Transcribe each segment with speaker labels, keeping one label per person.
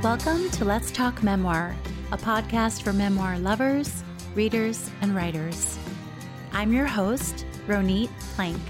Speaker 1: Welcome to Let's Talk Memoir, a podcast for memoir lovers, readers, and writers. I'm your host, Ronit Plank.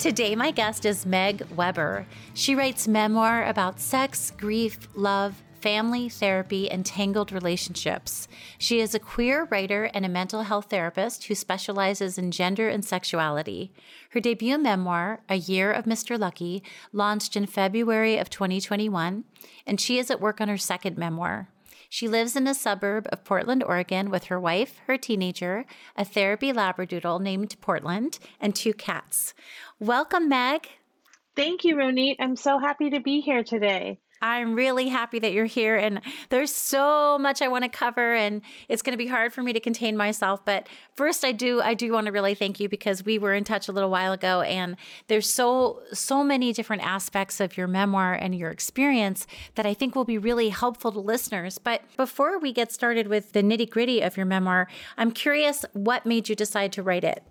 Speaker 1: Today, my guest is Meg Weber. She writes memoir about sex, grief, love, family, therapy, and tangled relationships. She is a queer writer and a mental health therapist who specializes in gender and sexuality. Her debut memoir, A Year of Mr. Lucky, launched in February of 2021, and she is at work on her second memoir. She lives in a suburb of Portland, Oregon, with her wife, her teenager, a therapy labradoodle named Portland, and two cats. Welcome, Meg.
Speaker 2: Thank you, Ronit. I'm so happy to be here today.
Speaker 1: I'm really happy that you're here. And there's so much I want to cover, and it's going to be hard for me to contain myself. But first, I do I do want to really thank you because we were in touch a little while ago, and there's so so many different aspects of your memoir and your experience that I think will be really helpful to listeners. But before we get started with the nitty gritty of your memoir, I'm curious what made you decide to write it.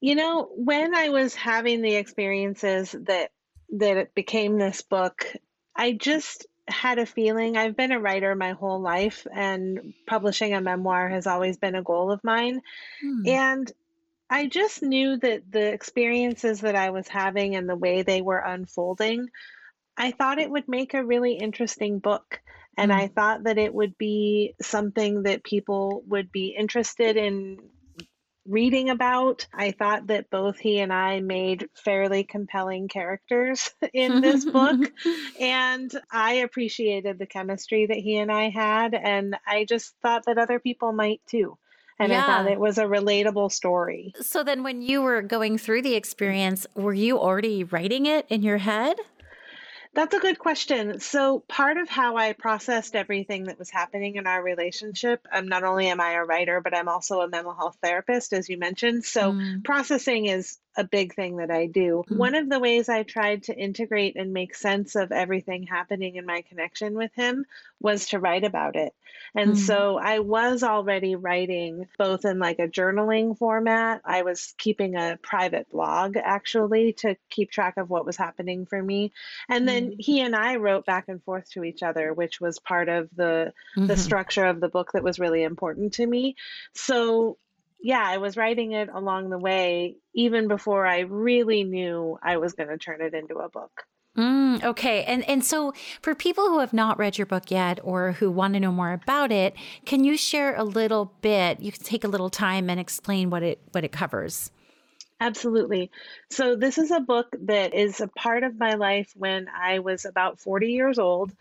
Speaker 2: You know, when I was having the experiences that that it became this book, I just had a feeling I've been a writer my whole life, and publishing a memoir has always been a goal of mine. Hmm. And I just knew that the experiences that I was having and the way they were unfolding, I thought it would make a really interesting book. And I hmm. thought that it would be something that people would be interested in reading about. I thought that both he and I made fairly compelling characters in this book. and I appreciated the chemistry that he and I had. And I just thought that other people might too. And yeah. I thought it was a relatable story.
Speaker 1: So then, when you were going through the experience, were you already writing it in your head?
Speaker 2: That's a good question. So, part of how I processed everything that was happening in our relationship, um, not only am I a writer, but I'm also a mental health therapist, as you mentioned. So, mm. processing is a big thing that I do. Mm-hmm. One of the ways I tried to integrate and make sense of everything happening in my connection with him was to write about it. And mm-hmm. so I was already writing both in like a journaling format. I was keeping a private blog actually to keep track of what was happening for me. And then mm-hmm. he and I wrote back and forth to each other, which was part of the the mm-hmm. structure of the book that was really important to me. So yeah, I was writing it along the way, even before I really knew I was going to turn it into a book.
Speaker 1: Mm, okay, and and so for people who have not read your book yet or who want to know more about it, can you share a little bit? You can take a little time and explain what it what it covers.
Speaker 2: Absolutely. So this is a book that is a part of my life when I was about 40 years old.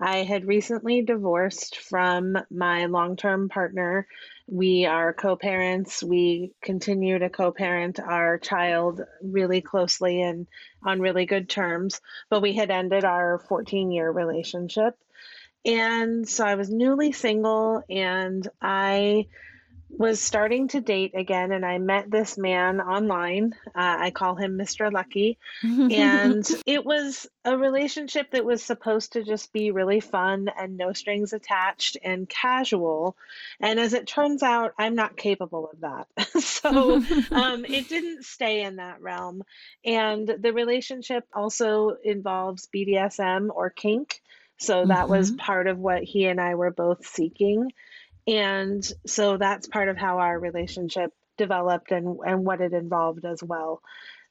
Speaker 2: I had recently divorced from my long term partner we are co parents. We continue to co parent our child really closely and on really good terms, but we had ended our 14 year relationship. And so I was newly single and I was starting to date again and I met this man online. Uh, I call him Mr. Lucky. and it was a relationship that was supposed to just be really fun and no strings attached and casual. And as it turns out, I'm not capable of that. so um, it didn't stay in that realm. And the relationship also involves BDSM or kink. So that mm-hmm. was part of what he and I were both seeking. And so that's part of how our relationship developed and, and what it involved as well.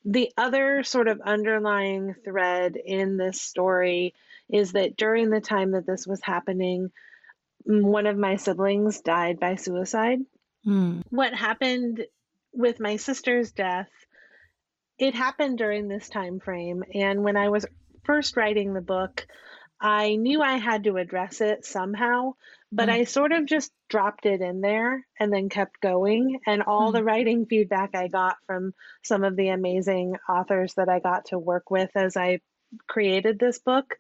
Speaker 2: The other sort of underlying thread in this story is that during the time that this was happening, one of my siblings died by suicide. Mm. What happened with my sister's death, it happened during this time frame. And when I was first writing the book, I knew I had to address it somehow, but mm. I sort of just dropped it in there and then kept going. And all mm. the writing feedback I got from some of the amazing authors that I got to work with as I created this book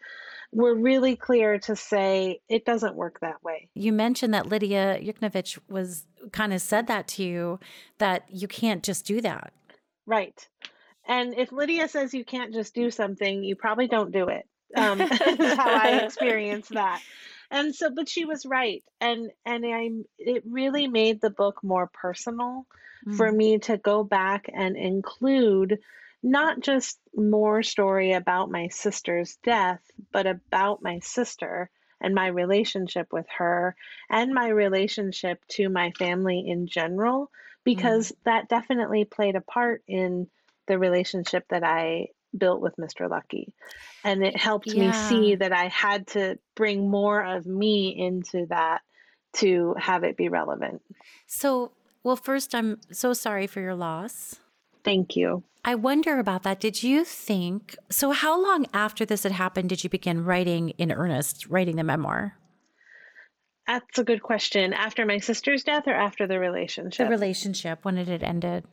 Speaker 2: were really clear to say it doesn't work that way.
Speaker 1: You mentioned that Lidia Yuknavitch was kind of said that to you that you can't just do that.
Speaker 2: Right. And if Lydia says you can't just do something, you probably don't do it. Um, is how I experience that. And so but she was right and and i it really made the book more personal mm. for me to go back and include not just more story about my sister's death but about my sister and my relationship with her and my relationship to my family in general because mm. that definitely played a part in the relationship that I built with Mr. Lucky. And it helped yeah. me see that I had to bring more of me into that to have it be relevant.
Speaker 1: So, well, first, I'm so sorry for your loss.
Speaker 2: Thank you.
Speaker 1: I wonder about that. Did you think so? How long after this had happened did you begin writing in earnest, writing the memoir?
Speaker 2: That's a good question. After my sister's death or after the relationship?
Speaker 1: The relationship, when it had ended.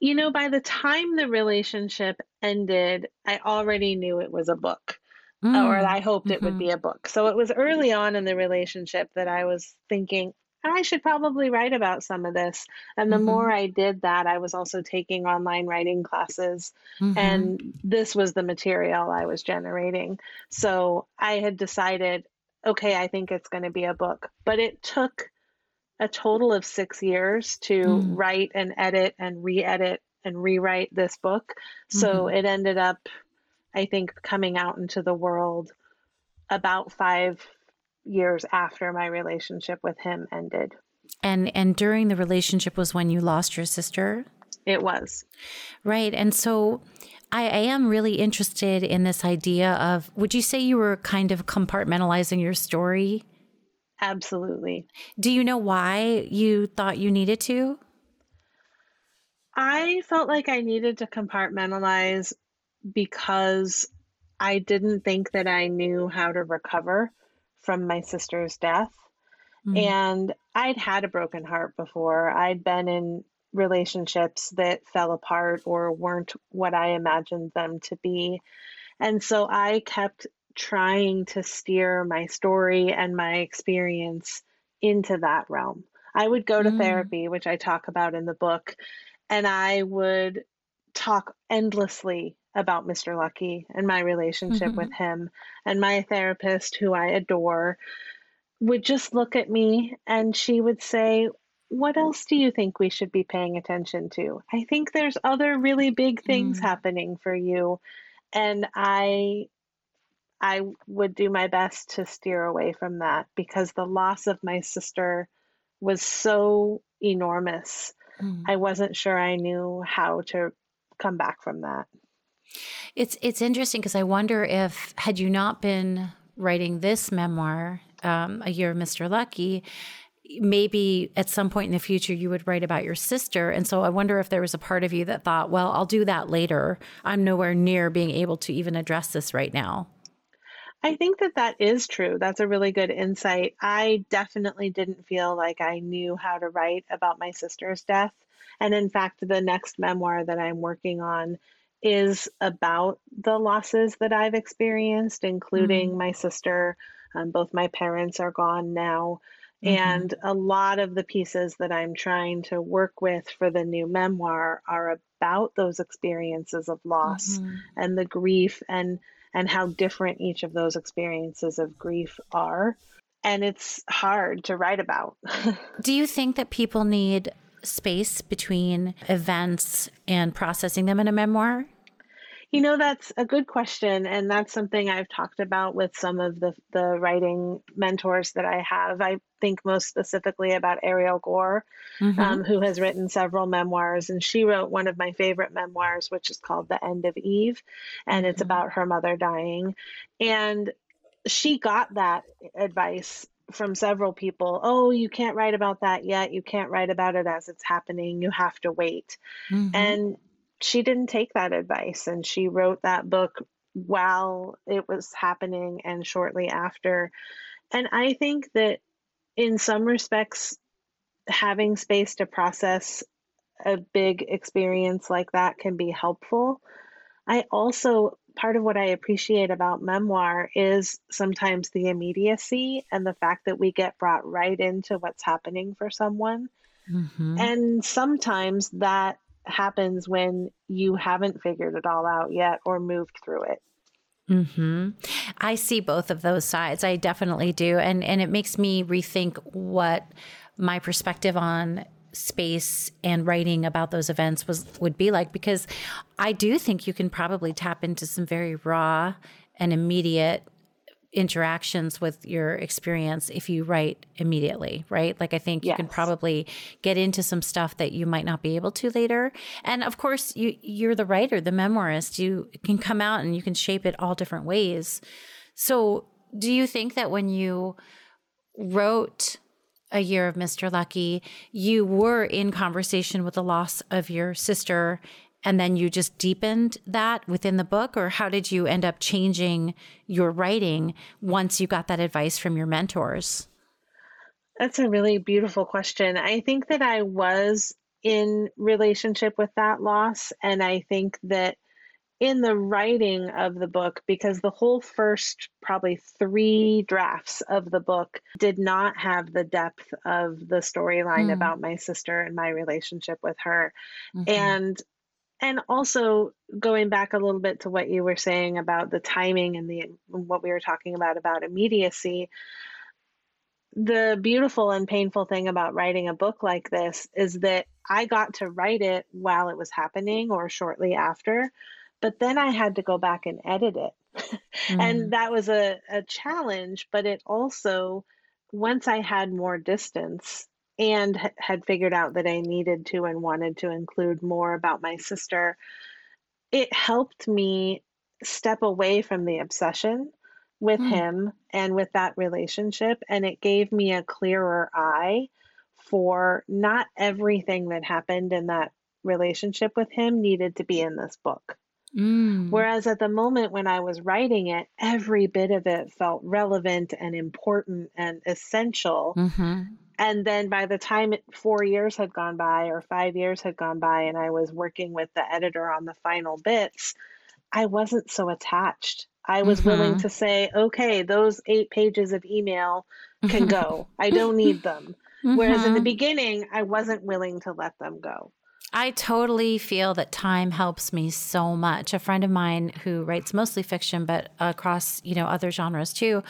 Speaker 2: You know, by the time the relationship ended, I already knew it was a book, mm. or I hoped mm-hmm. it would mm-hmm. be a book. So it was early on in the relationship that I was thinking, I should probably write about some of this. And the mm-hmm. more I did that, I was also taking online writing classes, mm-hmm. and this was the material I was generating. So I had decided, okay, I think it's going to be a book. But it took a total of six years to mm. write and edit and re edit and rewrite this book. So mm-hmm. it ended up, I think, coming out into the world about five years after my relationship with him ended.
Speaker 1: And and during the relationship was when you lost your sister?
Speaker 2: It was.
Speaker 1: Right. And so I, I am really interested in this idea of would you say you were kind of compartmentalizing your story?
Speaker 2: Absolutely.
Speaker 1: Do you know why you thought you needed to?
Speaker 2: I felt like I needed to compartmentalize because I didn't think that I knew how to recover from my sister's death. Mm-hmm. And I'd had a broken heart before. I'd been in relationships that fell apart or weren't what I imagined them to be. And so I kept trying to steer my story and my experience into that realm. I would go to mm. therapy, which I talk about in the book, and I would talk endlessly about Mr. Lucky and my relationship mm-hmm. with him. And my therapist, who I adore, would just look at me and she would say, What else do you think we should be paying attention to? I think there's other really big things mm. happening for you. And I I would do my best to steer away from that because the loss of my sister was so enormous. Mm. I wasn't sure I knew how to come back from that.
Speaker 1: It's it's interesting because I wonder if had you not been writing this memoir, um, a year of Mr. Lucky, maybe at some point in the future you would write about your sister. And so I wonder if there was a part of you that thought, well, I'll do that later. I'm nowhere near being able to even address this right now.
Speaker 2: I think that that is true. That's a really good insight. I definitely didn't feel like I knew how to write about my sister's death. And in fact, the next memoir that I'm working on is about the losses that I've experienced, including mm-hmm. my sister. Um, both my parents are gone now. Mm-hmm. And a lot of the pieces that I'm trying to work with for the new memoir are about those experiences of loss mm-hmm. and the grief and and how different each of those experiences of grief are. And it's hard to write about.
Speaker 1: Do you think that people need space between events and processing them in a memoir?
Speaker 2: You know, that's a good question. And that's something I've talked about with some of the, the writing mentors that I have. I think most specifically about Ariel Gore, mm-hmm. um, who has written several memoirs. And she wrote one of my favorite memoirs, which is called The End of Eve. And mm-hmm. it's about her mother dying. And she got that advice from several people oh you can't write about that yet you can't write about it as it's happening you have to wait mm-hmm. and she didn't take that advice and she wrote that book while it was happening and shortly after. And I think that in some respects, having space to process a big experience like that can be helpful. I also, part of what I appreciate about memoir is sometimes the immediacy and the fact that we get brought right into what's happening for someone. Mm-hmm. And sometimes that happens when you haven't figured it all out yet or moved through it.
Speaker 1: Hmm. I see both of those sides. I definitely do, and and it makes me rethink what my perspective on space and writing about those events was would be like because I do think you can probably tap into some very raw and immediate interactions with your experience if you write immediately, right? Like I think yes. you can probably get into some stuff that you might not be able to later. And of course, you you're the writer, the memoirist. You can come out and you can shape it all different ways. So, do you think that when you wrote a year of Mr. Lucky, you were in conversation with the loss of your sister and then you just deepened that within the book? Or how did you end up changing your writing once you got that advice from your mentors?
Speaker 2: That's a really beautiful question. I think that i was in relationship with that loss. And i think that in the writing of the book because the whole first probably three drafts of the book did not have the depth of the storyline mm. about my sister and my relationship with her. Mm-hmm. and and also going back a little bit to what you were saying about the timing and the what we were talking about about immediacy the beautiful and painful thing about writing a book like this is that I got to write it while it was happening or shortly after, but then I had to go back and edit it. mm. And that was a, a challenge, but it also, once I had more distance, and had figured out that I needed to and wanted to include more about my sister, it helped me step away from the obsession with mm. him and with that relationship. And it gave me a clearer eye for not everything that happened in that relationship with him needed to be in this book. Mm. Whereas at the moment when I was writing it, every bit of it felt relevant and important and essential. Mm-hmm. And then by the time four years had gone by or five years had gone by, and I was working with the editor on the final bits, I wasn't so attached. I was mm-hmm. willing to say, okay, those eight pages of email can go. I don't need them. Mm-hmm. Whereas in the mm-hmm. beginning, I wasn't willing to let them go.
Speaker 1: I totally feel that time helps me so much. A friend of mine who writes mostly fiction, but across you know other genres too,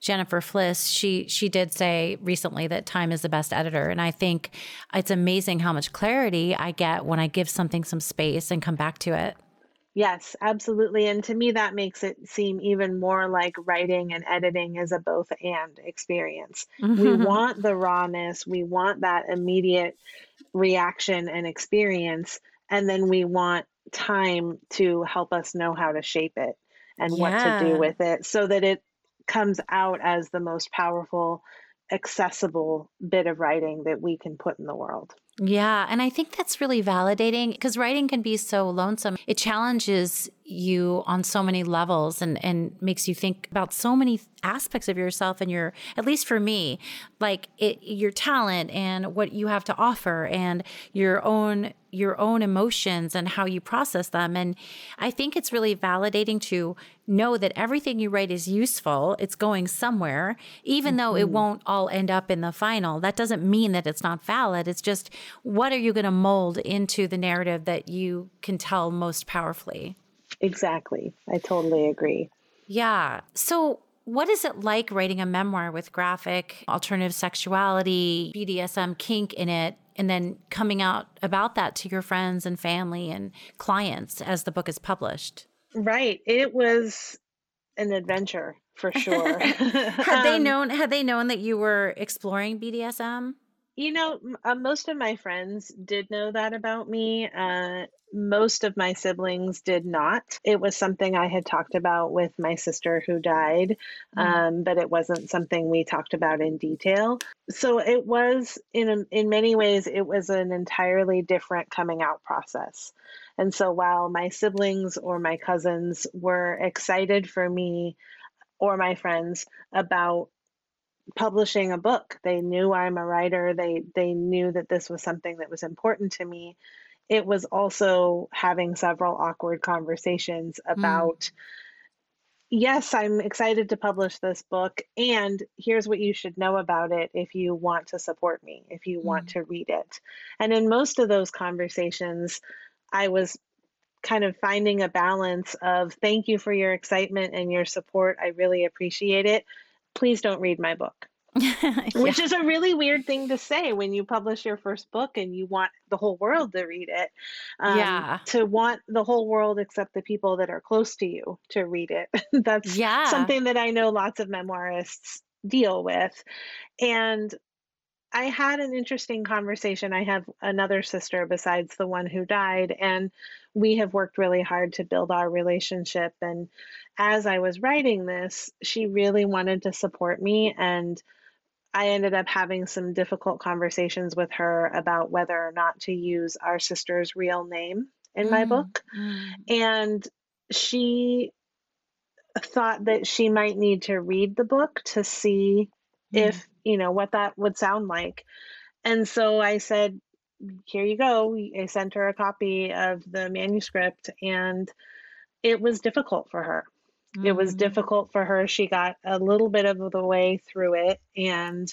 Speaker 1: Jennifer Fliss. She she did say recently that time is the best editor, and I think it's amazing how much clarity I get when I give something some space and come back to it.
Speaker 2: Yes, absolutely. And to me, that makes it seem even more like writing and editing is a both and experience. Mm-hmm. We want the rawness, we want that immediate reaction and experience. And then we want time to help us know how to shape it and yeah. what to do with it so that it comes out as the most powerful, accessible bit of writing that we can put in the world.
Speaker 1: Yeah. And I think that's really validating because writing can be so lonesome. It challenges you on so many levels and, and makes you think about so many aspects of yourself and your, at least for me, like it, your talent and what you have to offer and your own your own emotions and how you process them. And I think it's really validating to know that everything you write is useful. It's going somewhere, even mm-hmm. though it mm-hmm. won't all end up in the final. That doesn't mean that it's not valid. It's just what are you going to mold into the narrative that you can tell most powerfully?
Speaker 2: Exactly. I totally agree.
Speaker 1: Yeah. So, what is it like writing a memoir with graphic alternative sexuality, BDSM kink in it, and then coming out about that to your friends and family and clients as the book is published?
Speaker 2: Right. It was an adventure for sure.
Speaker 1: had they um, known had they known that you were exploring BDSM?
Speaker 2: You know, uh, most of my friends did know that about me. Uh, most of my siblings did not. It was something I had talked about with my sister who died, mm. um, but it wasn't something we talked about in detail. So it was, in a, in many ways, it was an entirely different coming out process. And so while my siblings or my cousins were excited for me or my friends about publishing a book. They knew I'm a writer. They they knew that this was something that was important to me. It was also having several awkward conversations mm. about mm. yes, I'm excited to publish this book and here's what you should know about it if you want to support me, if you want mm. to read it. And in most of those conversations, I was kind of finding a balance of thank you for your excitement and your support. I really appreciate it. Please don't read my book. yeah. Which is a really weird thing to say when you publish your first book and you want the whole world to read it.
Speaker 1: Um, yeah.
Speaker 2: To want the whole world except the people that are close to you to read it. That's
Speaker 1: yeah.
Speaker 2: something that I know lots of memoirists deal with. And I had an interesting conversation. I have another sister besides the one who died, and we have worked really hard to build our relationship. And as I was writing this, she really wanted to support me. And I ended up having some difficult conversations with her about whether or not to use our sister's real name in my mm, book. Mm. And she thought that she might need to read the book to see if you know what that would sound like. And so i said here you go. I sent her a copy of the manuscript and it was difficult for her. Mm-hmm. it was mm. difficult for her. She got a little bit of the way through it and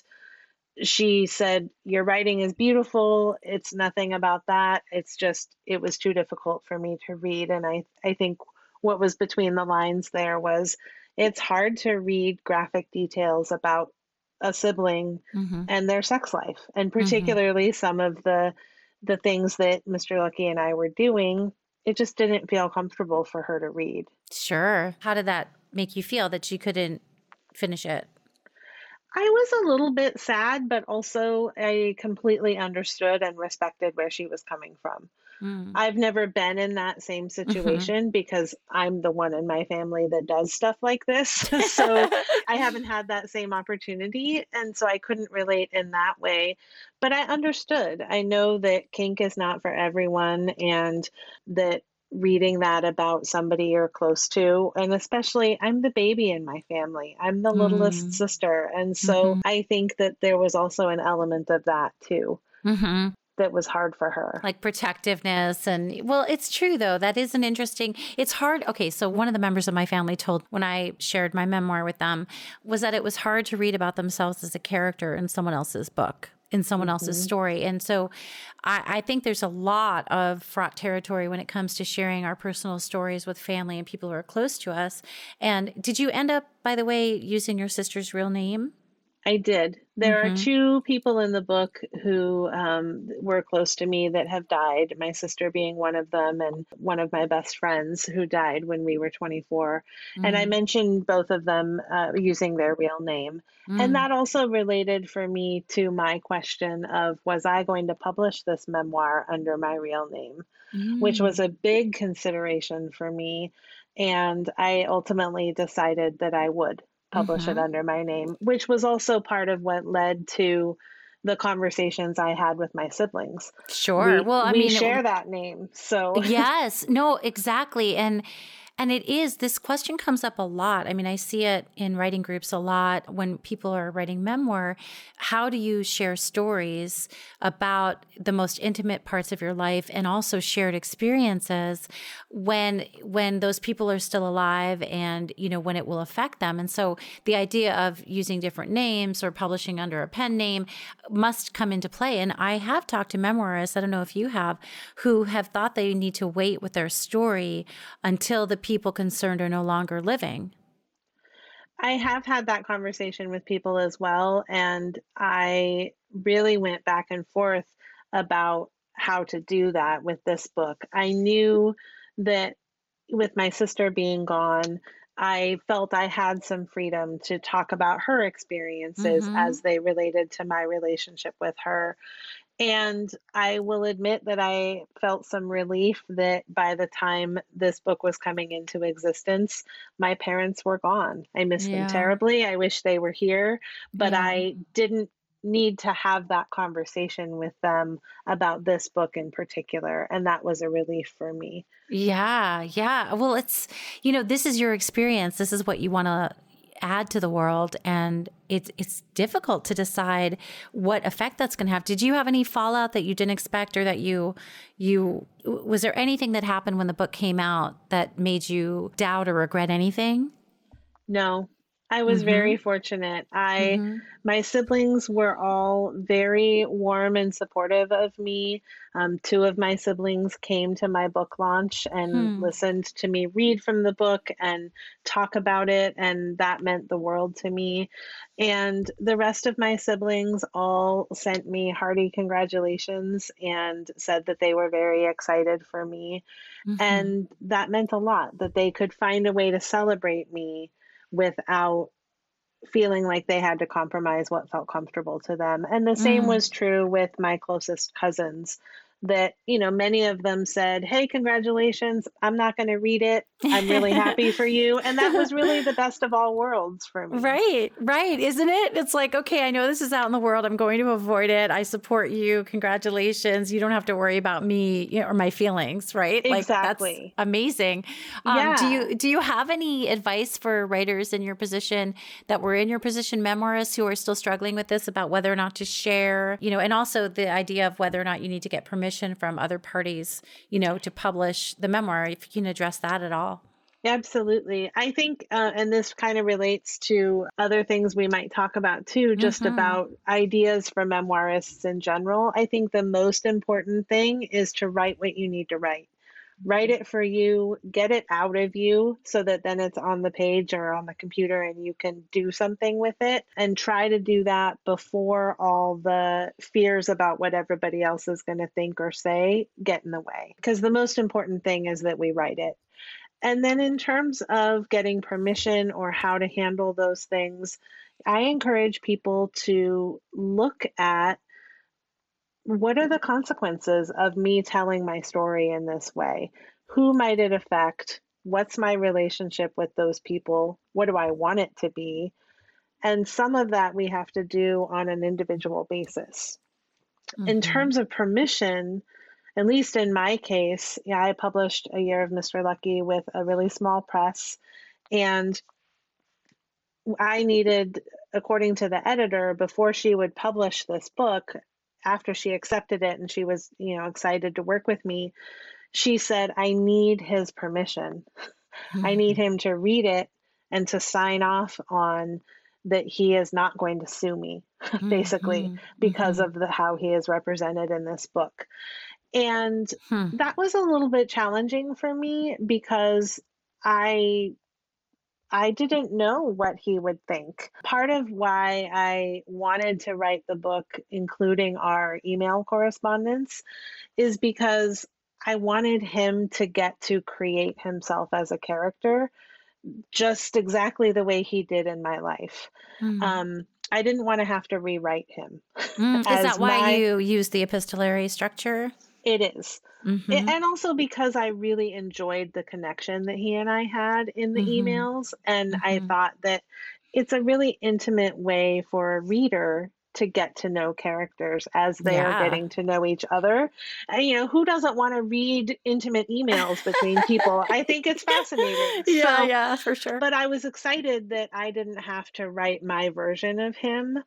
Speaker 2: she said your writing is beautiful. It's nothing about that. It's just it was too difficult for me to read. And i i think what was between the lines there was it's hard to read graphic details about a sibling mm-hmm. and their sex life and mm-hmm. particularly mm-hmm. some of the the things that Mr. Lucky and I were doing it just didn't feel comfortable for her to read.
Speaker 1: Sure. How did that make you feel that you couldn't finish it?
Speaker 2: I was a little bit sad, but also I completely understood and respected where she was coming from. Mm. I've never been in that same mm-hmm. situation mm-hmm. because I'm the one in my family that does stuff like this. so I haven't had that same opportunity. And so I couldn't relate in that way. But I understood. I know that kink is not for everyone and that reading that about somebody you're close to and especially i'm the baby in my family i'm the littlest mm. sister and so mm-hmm. i think that there was also an element of that too mm-hmm that was hard for her.
Speaker 1: Like protectiveness. And well, it's true though. That is an interesting, it's hard. Okay. So one of the members of my family told when I shared my memoir with them was that it was hard to read about themselves as a character in someone else's book in someone mm-hmm. else's story. And so I, I, think there's a lot of fraught territory when it comes to sharing our personal stories with family and people who are close to us. And did you end up, by the way, using your sister's real name?
Speaker 2: I did. There mm-hmm. are two people in the book who um, were close to me that have died, my sister being one of them, and one of my best friends who died when we were 24. Mm-hmm. And I mm-hmm. mentioned both of them uh, using their real name. Mm-hmm. And that also related for me to my question of was I going to publish this memoir under my real name, which was mm. a big consideration for me. And I ultimately decided that I would publish mm-hmm. it under my name, which was also part of what led to the conversations I had with my siblings.
Speaker 1: Sure.
Speaker 2: We,
Speaker 1: well, I
Speaker 2: we
Speaker 1: mean,
Speaker 2: share that name. So,
Speaker 1: yes, no, exactly. And and it is, this question comes up a lot. I mean, I see it in writing groups a lot when people are writing memoir. How do you share stories about the most intimate parts of your life and also shared experiences when when those people are still alive and, you know, when it will affect them? And so the idea of using different names or publishing under a pen name must come into play. And I have talked to memoirists, I don't know if you have, who have thought they need to wait with their story until the people concerned are no longer living.
Speaker 2: I have had that conversation with people as well. And I really went back and forth about how to do that with this book. I knew that with my sister being gone, I felt I had some freedom to talk about her experiences mm-hmm. as they related to my relationship with her. And I will admit that I felt some relief that by the time this book was coming into existence, my parents were gone. I miss yeah. them terribly. I wish they were here, but yeah. I didn't need to have that conversation with them about this book in particular. And that was a relief for me.
Speaker 1: Yeah. Yeah. Well, it's, you know, this is your experience. This is what you want to add to the world and it's it's difficult to decide what effect that's going to have. Did you have any fallout that you didn't expect or that you you was there anything that happened when the book came out that made you doubt or regret anything?
Speaker 2: No I was very
Speaker 1: Mhm.
Speaker 2: fortunate. I
Speaker 1: Mhm.
Speaker 2: my siblings were all very warm and supportive of me. Um, two of my siblings came to my book launch and
Speaker 1: Hmm.
Speaker 2: listened to me read from the book and talk about it, and that meant the world to me. And the rest of my siblings all sent me hearty congratulations and said that they were very excited for me.
Speaker 1: Mhm.
Speaker 2: And that meant a lot that they could find a way to celebrate me without feeling like they had to compromise what felt comfortable to them. And the same
Speaker 1: Mm.
Speaker 2: was true with my closest cousins that, you know, many of them said, "Hey, congratulations. I'm not going to read it. I'm really happy for you." And that was really the best of all worlds for me.
Speaker 1: Right, right, isn't it? It's like, okay, I know this is out in the world. I'm going to avoid it. I support you. Congratulations. You don't have to worry about me you know, or my feelings, right? Like that's
Speaker 2: Exactly.
Speaker 1: amazing. Um, do you do you have any advice for writers in your position that were in your position, memoirists who are still struggling with this about whether or not to share, you know, and also the idea of whether or not you need to get permission from other parties, you know, to publish the memoir? If you can address that at all.
Speaker 2: Absolutely. I think, uh, and this kind of relates to other things we might talk about too, just
Speaker 1: hmm
Speaker 2: about ideas for memoirists in general. I think the most important thing is to write what you need to write. Write it for you, get it out of you so that then it's on the page or on the computer and you can do something with it. And try to do that before all the fears about what everybody else is going to think or say get in the way. Because the most important thing is that we write it. And then, in terms of getting permission or how to handle those things, I encourage people to look at what are the consequences of me telling my story in this way? Who might it affect? What's my relationship with those people? What do I want it to be? And some of that we have to do on an individual basis. In
Speaker 1: hmm
Speaker 2: terms of permission, at least in my case, yeah, I published A Year of Mr. Lucky with a really small press. And I needed, according to the editor, before she would publish this book, after she accepted it and she was, you know, excited to work with me, she said, I need his permission. I need him to read it and to sign off on that he is not going to sue me, basically,
Speaker 1: hmm
Speaker 2: because
Speaker 1: hmm
Speaker 2: of the how he is represented in this book. And
Speaker 1: Hmm.
Speaker 2: that was a little bit challenging for me because I I didn't know what he would think. Part of why I wanted to write the book, including our email correspondence, is because I wanted him to get to create himself as a character just exactly the way he did in my life.
Speaker 1: Mm.
Speaker 2: Um, I didn't want to have to rewrite him
Speaker 1: Mm, is that why
Speaker 2: my,
Speaker 1: you use the epistolary structure?
Speaker 2: It is. A-
Speaker 1: Mhm.
Speaker 2: And also because I really enjoyed the connection that he and I had in the
Speaker 1: Mhm.
Speaker 2: emails. And I
Speaker 1: Mhm.
Speaker 2: thought that it's a really intimate way for a reader to get to know characters as they are getting to know each other. And, you know, who doesn't want to read intimate emails between people? I think it's fascinating.
Speaker 1: Yeah,
Speaker 2: So,
Speaker 1: yeah, for sure.
Speaker 2: but I was excited that I didn't have to write my version of him.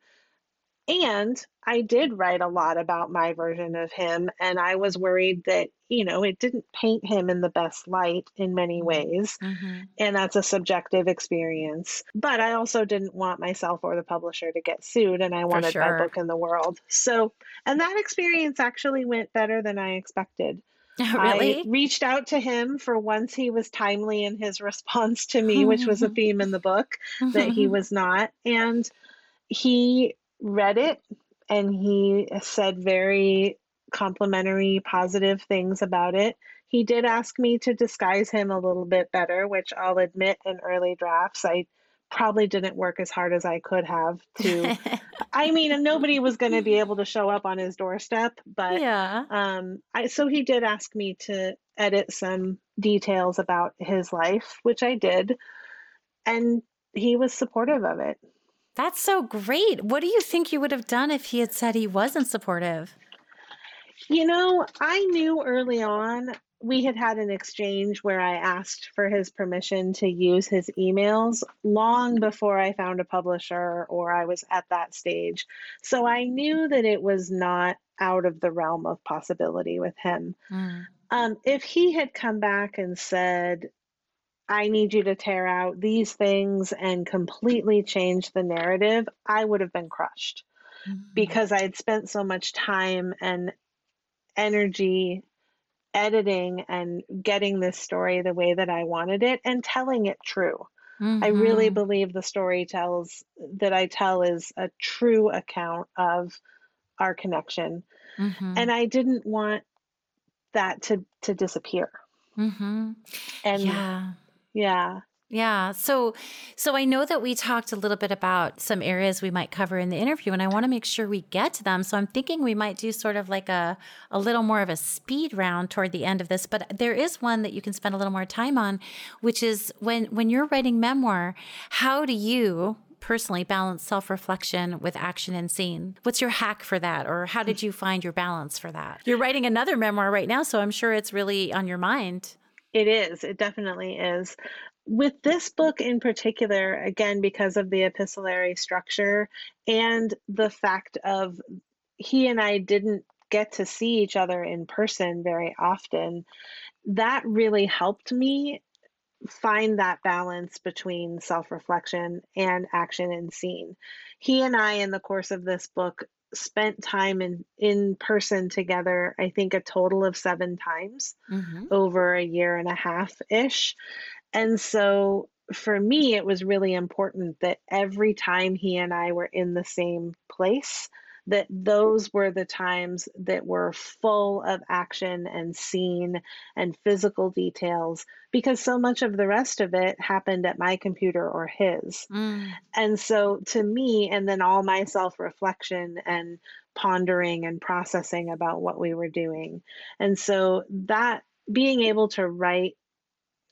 Speaker 2: And I did write a lot about my version of him, and I was worried that, you know, it didn't paint him in the best light in many
Speaker 1: Mm.
Speaker 2: ways,
Speaker 1: Mhm.
Speaker 2: and that's a subjective experience. But I also didn't want myself or the publisher to get sued, and I wanted my book in the world. So, and that experience actually went better than I expected. I
Speaker 1: Really?
Speaker 2: reached out to him for once he was timely in his response to me, which was a theme in the book that he was not. And he read it and he said very complimentary, positive things about it. He did ask me to disguise him a little bit better, which I'll admit in early drafts, I probably didn't work as hard as I could have to. I mean, nobody was going to be able to show up on his doorstep, but
Speaker 1: Yeah.
Speaker 2: um, I, so he did ask me to edit some details about his life, which I did, and he was supportive of it.
Speaker 1: That's so great. What do you think you would have done if he had said he wasn't supportive?
Speaker 2: You know, I knew early on we had had an exchange where I asked for his permission to use his emails long before I found a publisher or I was at that stage. So I knew that it was not out of the realm of possibility with him.
Speaker 1: Mm.
Speaker 2: Um, if he had come back and said, I need you to tear out these things and completely change the narrative, I would have been crushed mm-hmm. because I had spent so much time and energy editing and getting this story the way that I wanted it and telling it true. Mm-hmm. I really mm-hmm. believe the story tells that I tell is a true account of our connection. Mm-hmm. And I didn't want that to to disappear.
Speaker 1: Mm-hmm.
Speaker 2: And yeah. Yeah.
Speaker 1: Yeah. So so I know that we talked a little bit about some areas we might cover in the interview and I want to make sure we get to them. So I'm thinking we might do sort of like a a little more of a speed round toward the end of this, but there is one that you can spend a little more time on, which is when when you're writing memoir, how do you personally balance self-reflection with action and scene? What's your hack for that or how did you find your balance for that? You're writing another memoir right now, so I'm sure it's really on your mind.
Speaker 2: It is. It definitely is. With this book in particular, again, because of the epistolary structure and the fact of he and I didn't get to see each other in person very often, that really helped me find that balance between self reflection and action and scene. He and I, in the course of this book, spent time in in person together i think a total of seven times mm-hmm. over a year and a half ish and so for me it was really important that every time he and i were in the same place that those were the times that were full of action and scene and physical details because so much of the rest of it happened at my computer or his. Mm. And so to me, and then all my self reflection and pondering and processing about what we were doing. And so that being able to write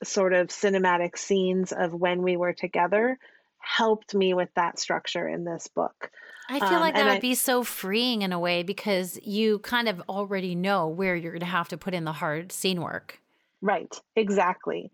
Speaker 2: sort of cinematic scenes of when we were together helped me with that structure in this book.
Speaker 1: I feel um, like that would I, be so freeing in a way because you kind of already know where you're going to have to put in the hard scene work.
Speaker 2: Right, exactly.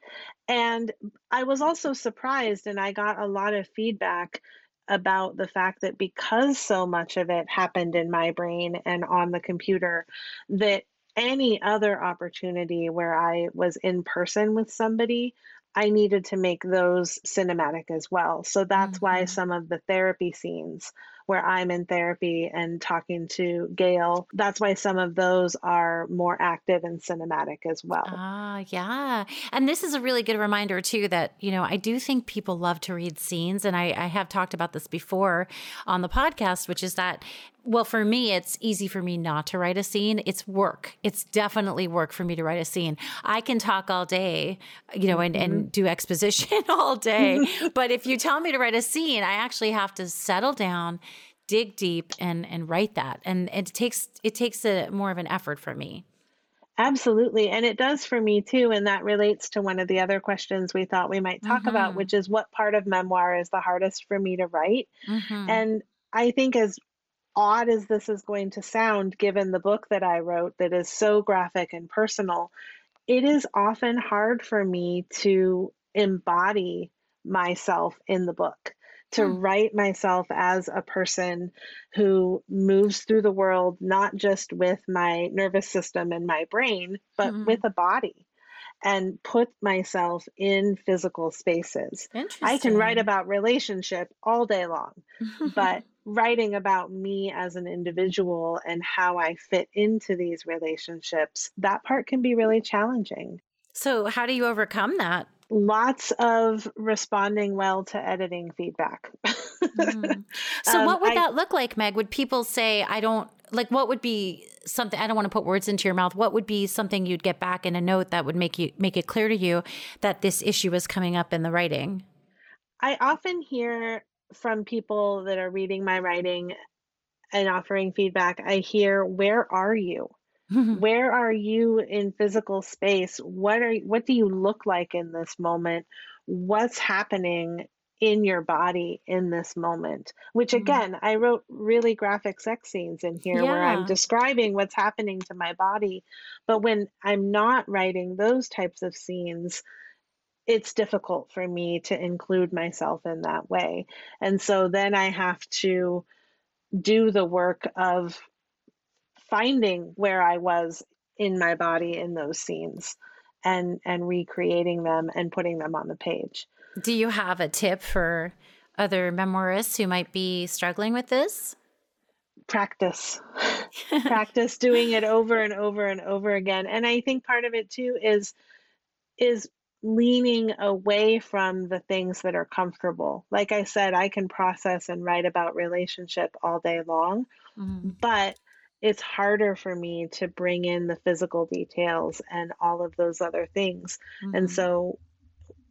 Speaker 2: And I was also surprised, and I got a lot of feedback about the fact that because so much of it happened in my brain and on the computer, that any other opportunity where I was in person with somebody, I needed to make those cinematic as well. So that's mm-hmm. why some of the therapy scenes where I'm in therapy and talking to Gail. That's why some of those are more active and cinematic as well.
Speaker 1: Ah, yeah. And this is a really good reminder, too, that, you know, I do think people love to read scenes. And I, I have talked about this before on the podcast, which is that well, for me, it's easy for me not to write a scene. It's work. It's definitely work for me to write a scene. I can talk all day, you know, and, mm-hmm. and do exposition all day. but if you tell me to write a scene, I actually have to settle down, dig deep and and write that and it takes it takes a more of an effort for me
Speaker 2: absolutely and it does for me too and that relates to one of the other questions we thought we might talk mm-hmm. about which is what part of memoir is the hardest for me to write mm-hmm. and i think as odd as this is going to sound given the book that i wrote that is so graphic and personal it is often hard for me to embody myself in the book to hmm. write myself as a person who moves through the world not just with my nervous system and my brain, but mm-hmm. with a body and put myself in physical spaces. I can write about relationship all day long, but writing about me as an individual and how I fit into these relationships, that part can be really challenging.
Speaker 1: So, how do you overcome that?
Speaker 2: lots of responding well to editing feedback.
Speaker 1: mm. So, um, what would I, that look like, Meg? Would people say, I don't like what would be something I don't want to put words into your mouth. What would be something you'd get back in a note that would make you make it clear to you that this issue is coming up in the writing?
Speaker 2: I often hear from people that are reading my writing and offering feedback. I hear, "Where are you?" Where are you in physical space? What are what do you look like in this moment? What's happening in your body in this moment? Which mm-hmm. again, I wrote really graphic sex scenes in here where I'm describing what's happening to my body. But when I'm not writing those types of scenes, it's difficult for me to include myself in that way. And so then I have to do the work of finding where I was in my body in those scenes and and recreating them and putting them on the page.
Speaker 1: Do you have a tip for other memoirists who might be struggling with this?
Speaker 2: Practice. Practice doing it over and over and over again. And I think part of it too is is leaning away from the things that are comfortable. Like I said, I can process and write about relationship all day long, mm-hmm. but it's harder for me to bring in the physical details and all of those other things. Mm-hmm. And so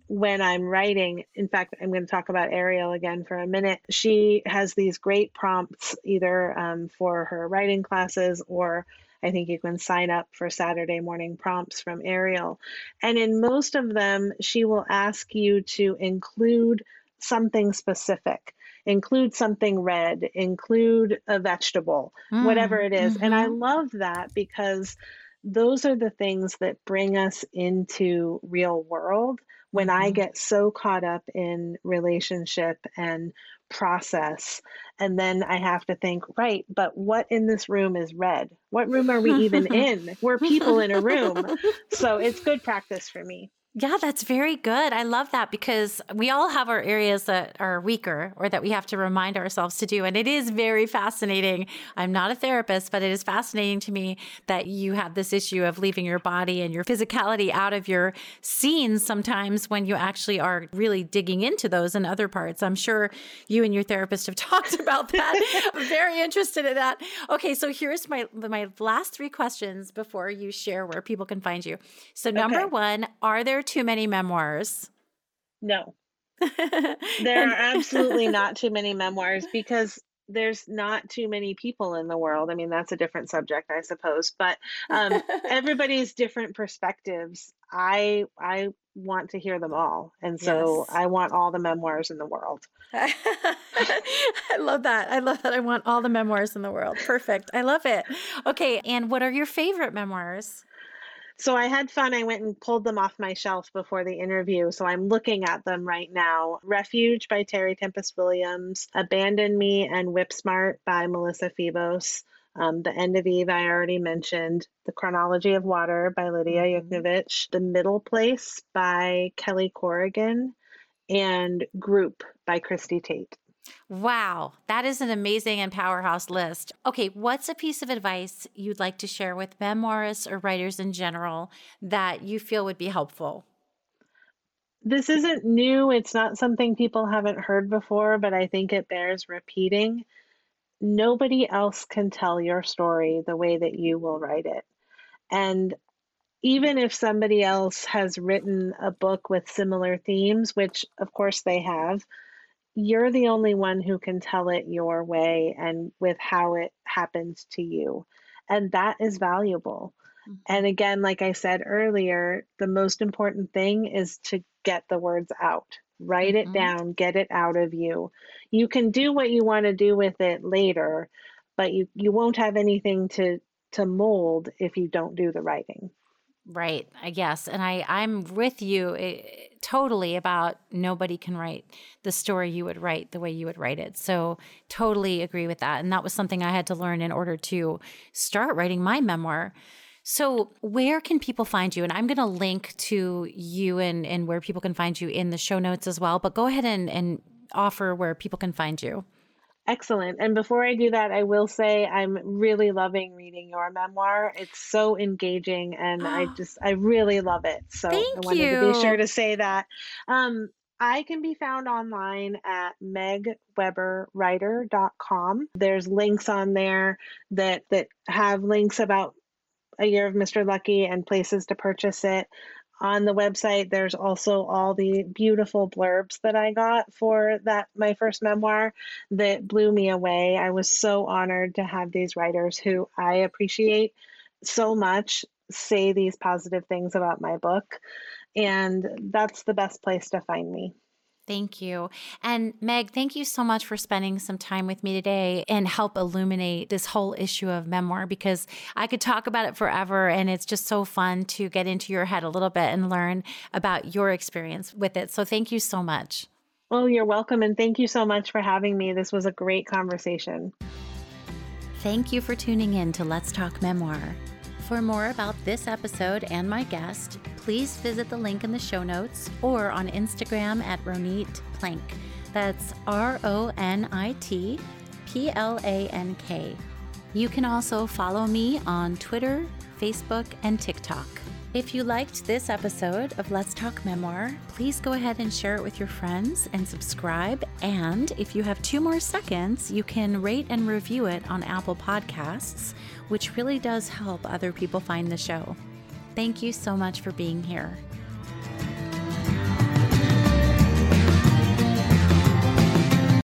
Speaker 2: when I'm writing, in fact, I'm going to talk about Ariel again for a minute. She has these great prompts either um, for her writing classes or I think you can sign up for Saturday morning prompts from Ariel. And in most of them, she will ask you to include something specific include something red, include a vegetable, mm, whatever it is. Mm-hmm. And I mm-hmm. love that because those are the things that bring us into real world when mm-hmm. i get so caught up in relationship and process. And then i have to think right but what in this room is red? What room are we even in? We're people in a room. So it's good practice for me
Speaker 1: yeah, that's very good. I love that because we all have our areas that are weaker or that we have to remind ourselves to do. And it is very fascinating. I'm not a therapist, but it is fascinating to me that you have this issue of leaving your body and your physicality out of your scenes sometimes when you actually are really digging into those and other parts. I'm sure you and your therapist have talked about that. I'm very interested in that. Okay, so here's my my last three questions before you share where people can find you. So number okay. one, are there too many memoirs?
Speaker 2: No. there are absolutely not too many memoirs because there's not too many people in the world. I mean, that's a different subject, I suppose, but um, everybody's different perspectives. I I want to hear them all, and so yes. I want all the memoirs in the world.
Speaker 1: I love that. I love that. I want all the memoirs in the world. Perfect. I love it. Okay, and what are your favorite memoirs?
Speaker 2: So I had fun. I went and pulled them off my shelf before the interview. So I'm looking at them right now. Refuge by Terry Tempest Williams, Abandon Me and Whip Smart by Melissa Febos. Um, the End of Eve, I already mentioned. The Chronology of Water by Lidia mm-hmm. The Middle Place by Kelly Corrigan. And Group by Christie Tate.
Speaker 1: Wow, that is an amazing and powerhouse list. Okay, what's a piece of advice you'd like to share with memoirists or writers in general that you feel would be helpful?
Speaker 2: This isn't new. It's not something people haven't heard before, but I think it bears repeating. Nobody else can tell your story the way that you will write it. And even if somebody else has written a book with similar themes, which of course they have, you're the only one who can tell it your way and with how it happens to you. And that is valuable. Mm-hmm. And again, like I said earlier, the most important thing is to get the words out. Write mm-hmm. it down, get it out of you. You can do what you want to do with it later, but you, you won't have anything to to mold if you don't do the writing.
Speaker 1: Right. I guess. And I, I'm with you eh, totally about nobody can write the story you would write the way you would write it. So totally agree with that. And that was something I had to learn in order to start writing my memoir. So where can people find you? And I'm going to link to you and, and where people can find you in the show notes as well. But go ahead and, and offer where people can find you.
Speaker 2: Excellent. And before I do that, I will say I'm really loving reading your memoir. It's so engaging and I just, I really love it. So
Speaker 1: Thank
Speaker 2: I wanted
Speaker 1: you.
Speaker 2: to be sure to say that. Um, I can be found online at megweberwriter.com. There's links on there that that have links about a year of Mr. Lucky and places to purchase it on the website there's also all the beautiful blurbs that i got for that my first memoir that blew me away. I was so honored to have these writers who i appreciate so much say these positive things about my book and that's the best place to find me
Speaker 1: Thank you. And Meg, thank you so much for spending some time with me today and help illuminate this whole issue of memoir because I could talk about it forever and it's just so fun to get into your head a little bit and learn about your experience with it. So thank you so much.
Speaker 2: Well, you're welcome and thank you so much for having me. This was a great conversation.
Speaker 1: Thank you for tuning in to Let's Talk Memoir. For more about this episode and my guest, please visit the link in the show notes or on Instagram at Ronit Plank. That's R O N I T P L A N K. You can also follow me on Twitter, Facebook, and TikTok. If you liked this episode of Let's Talk Memoir, please go ahead and share it with your friends and subscribe. And if you have two more seconds, you can rate and review it on Apple Podcasts, which really does help other people find the show. Thank you so much for being here.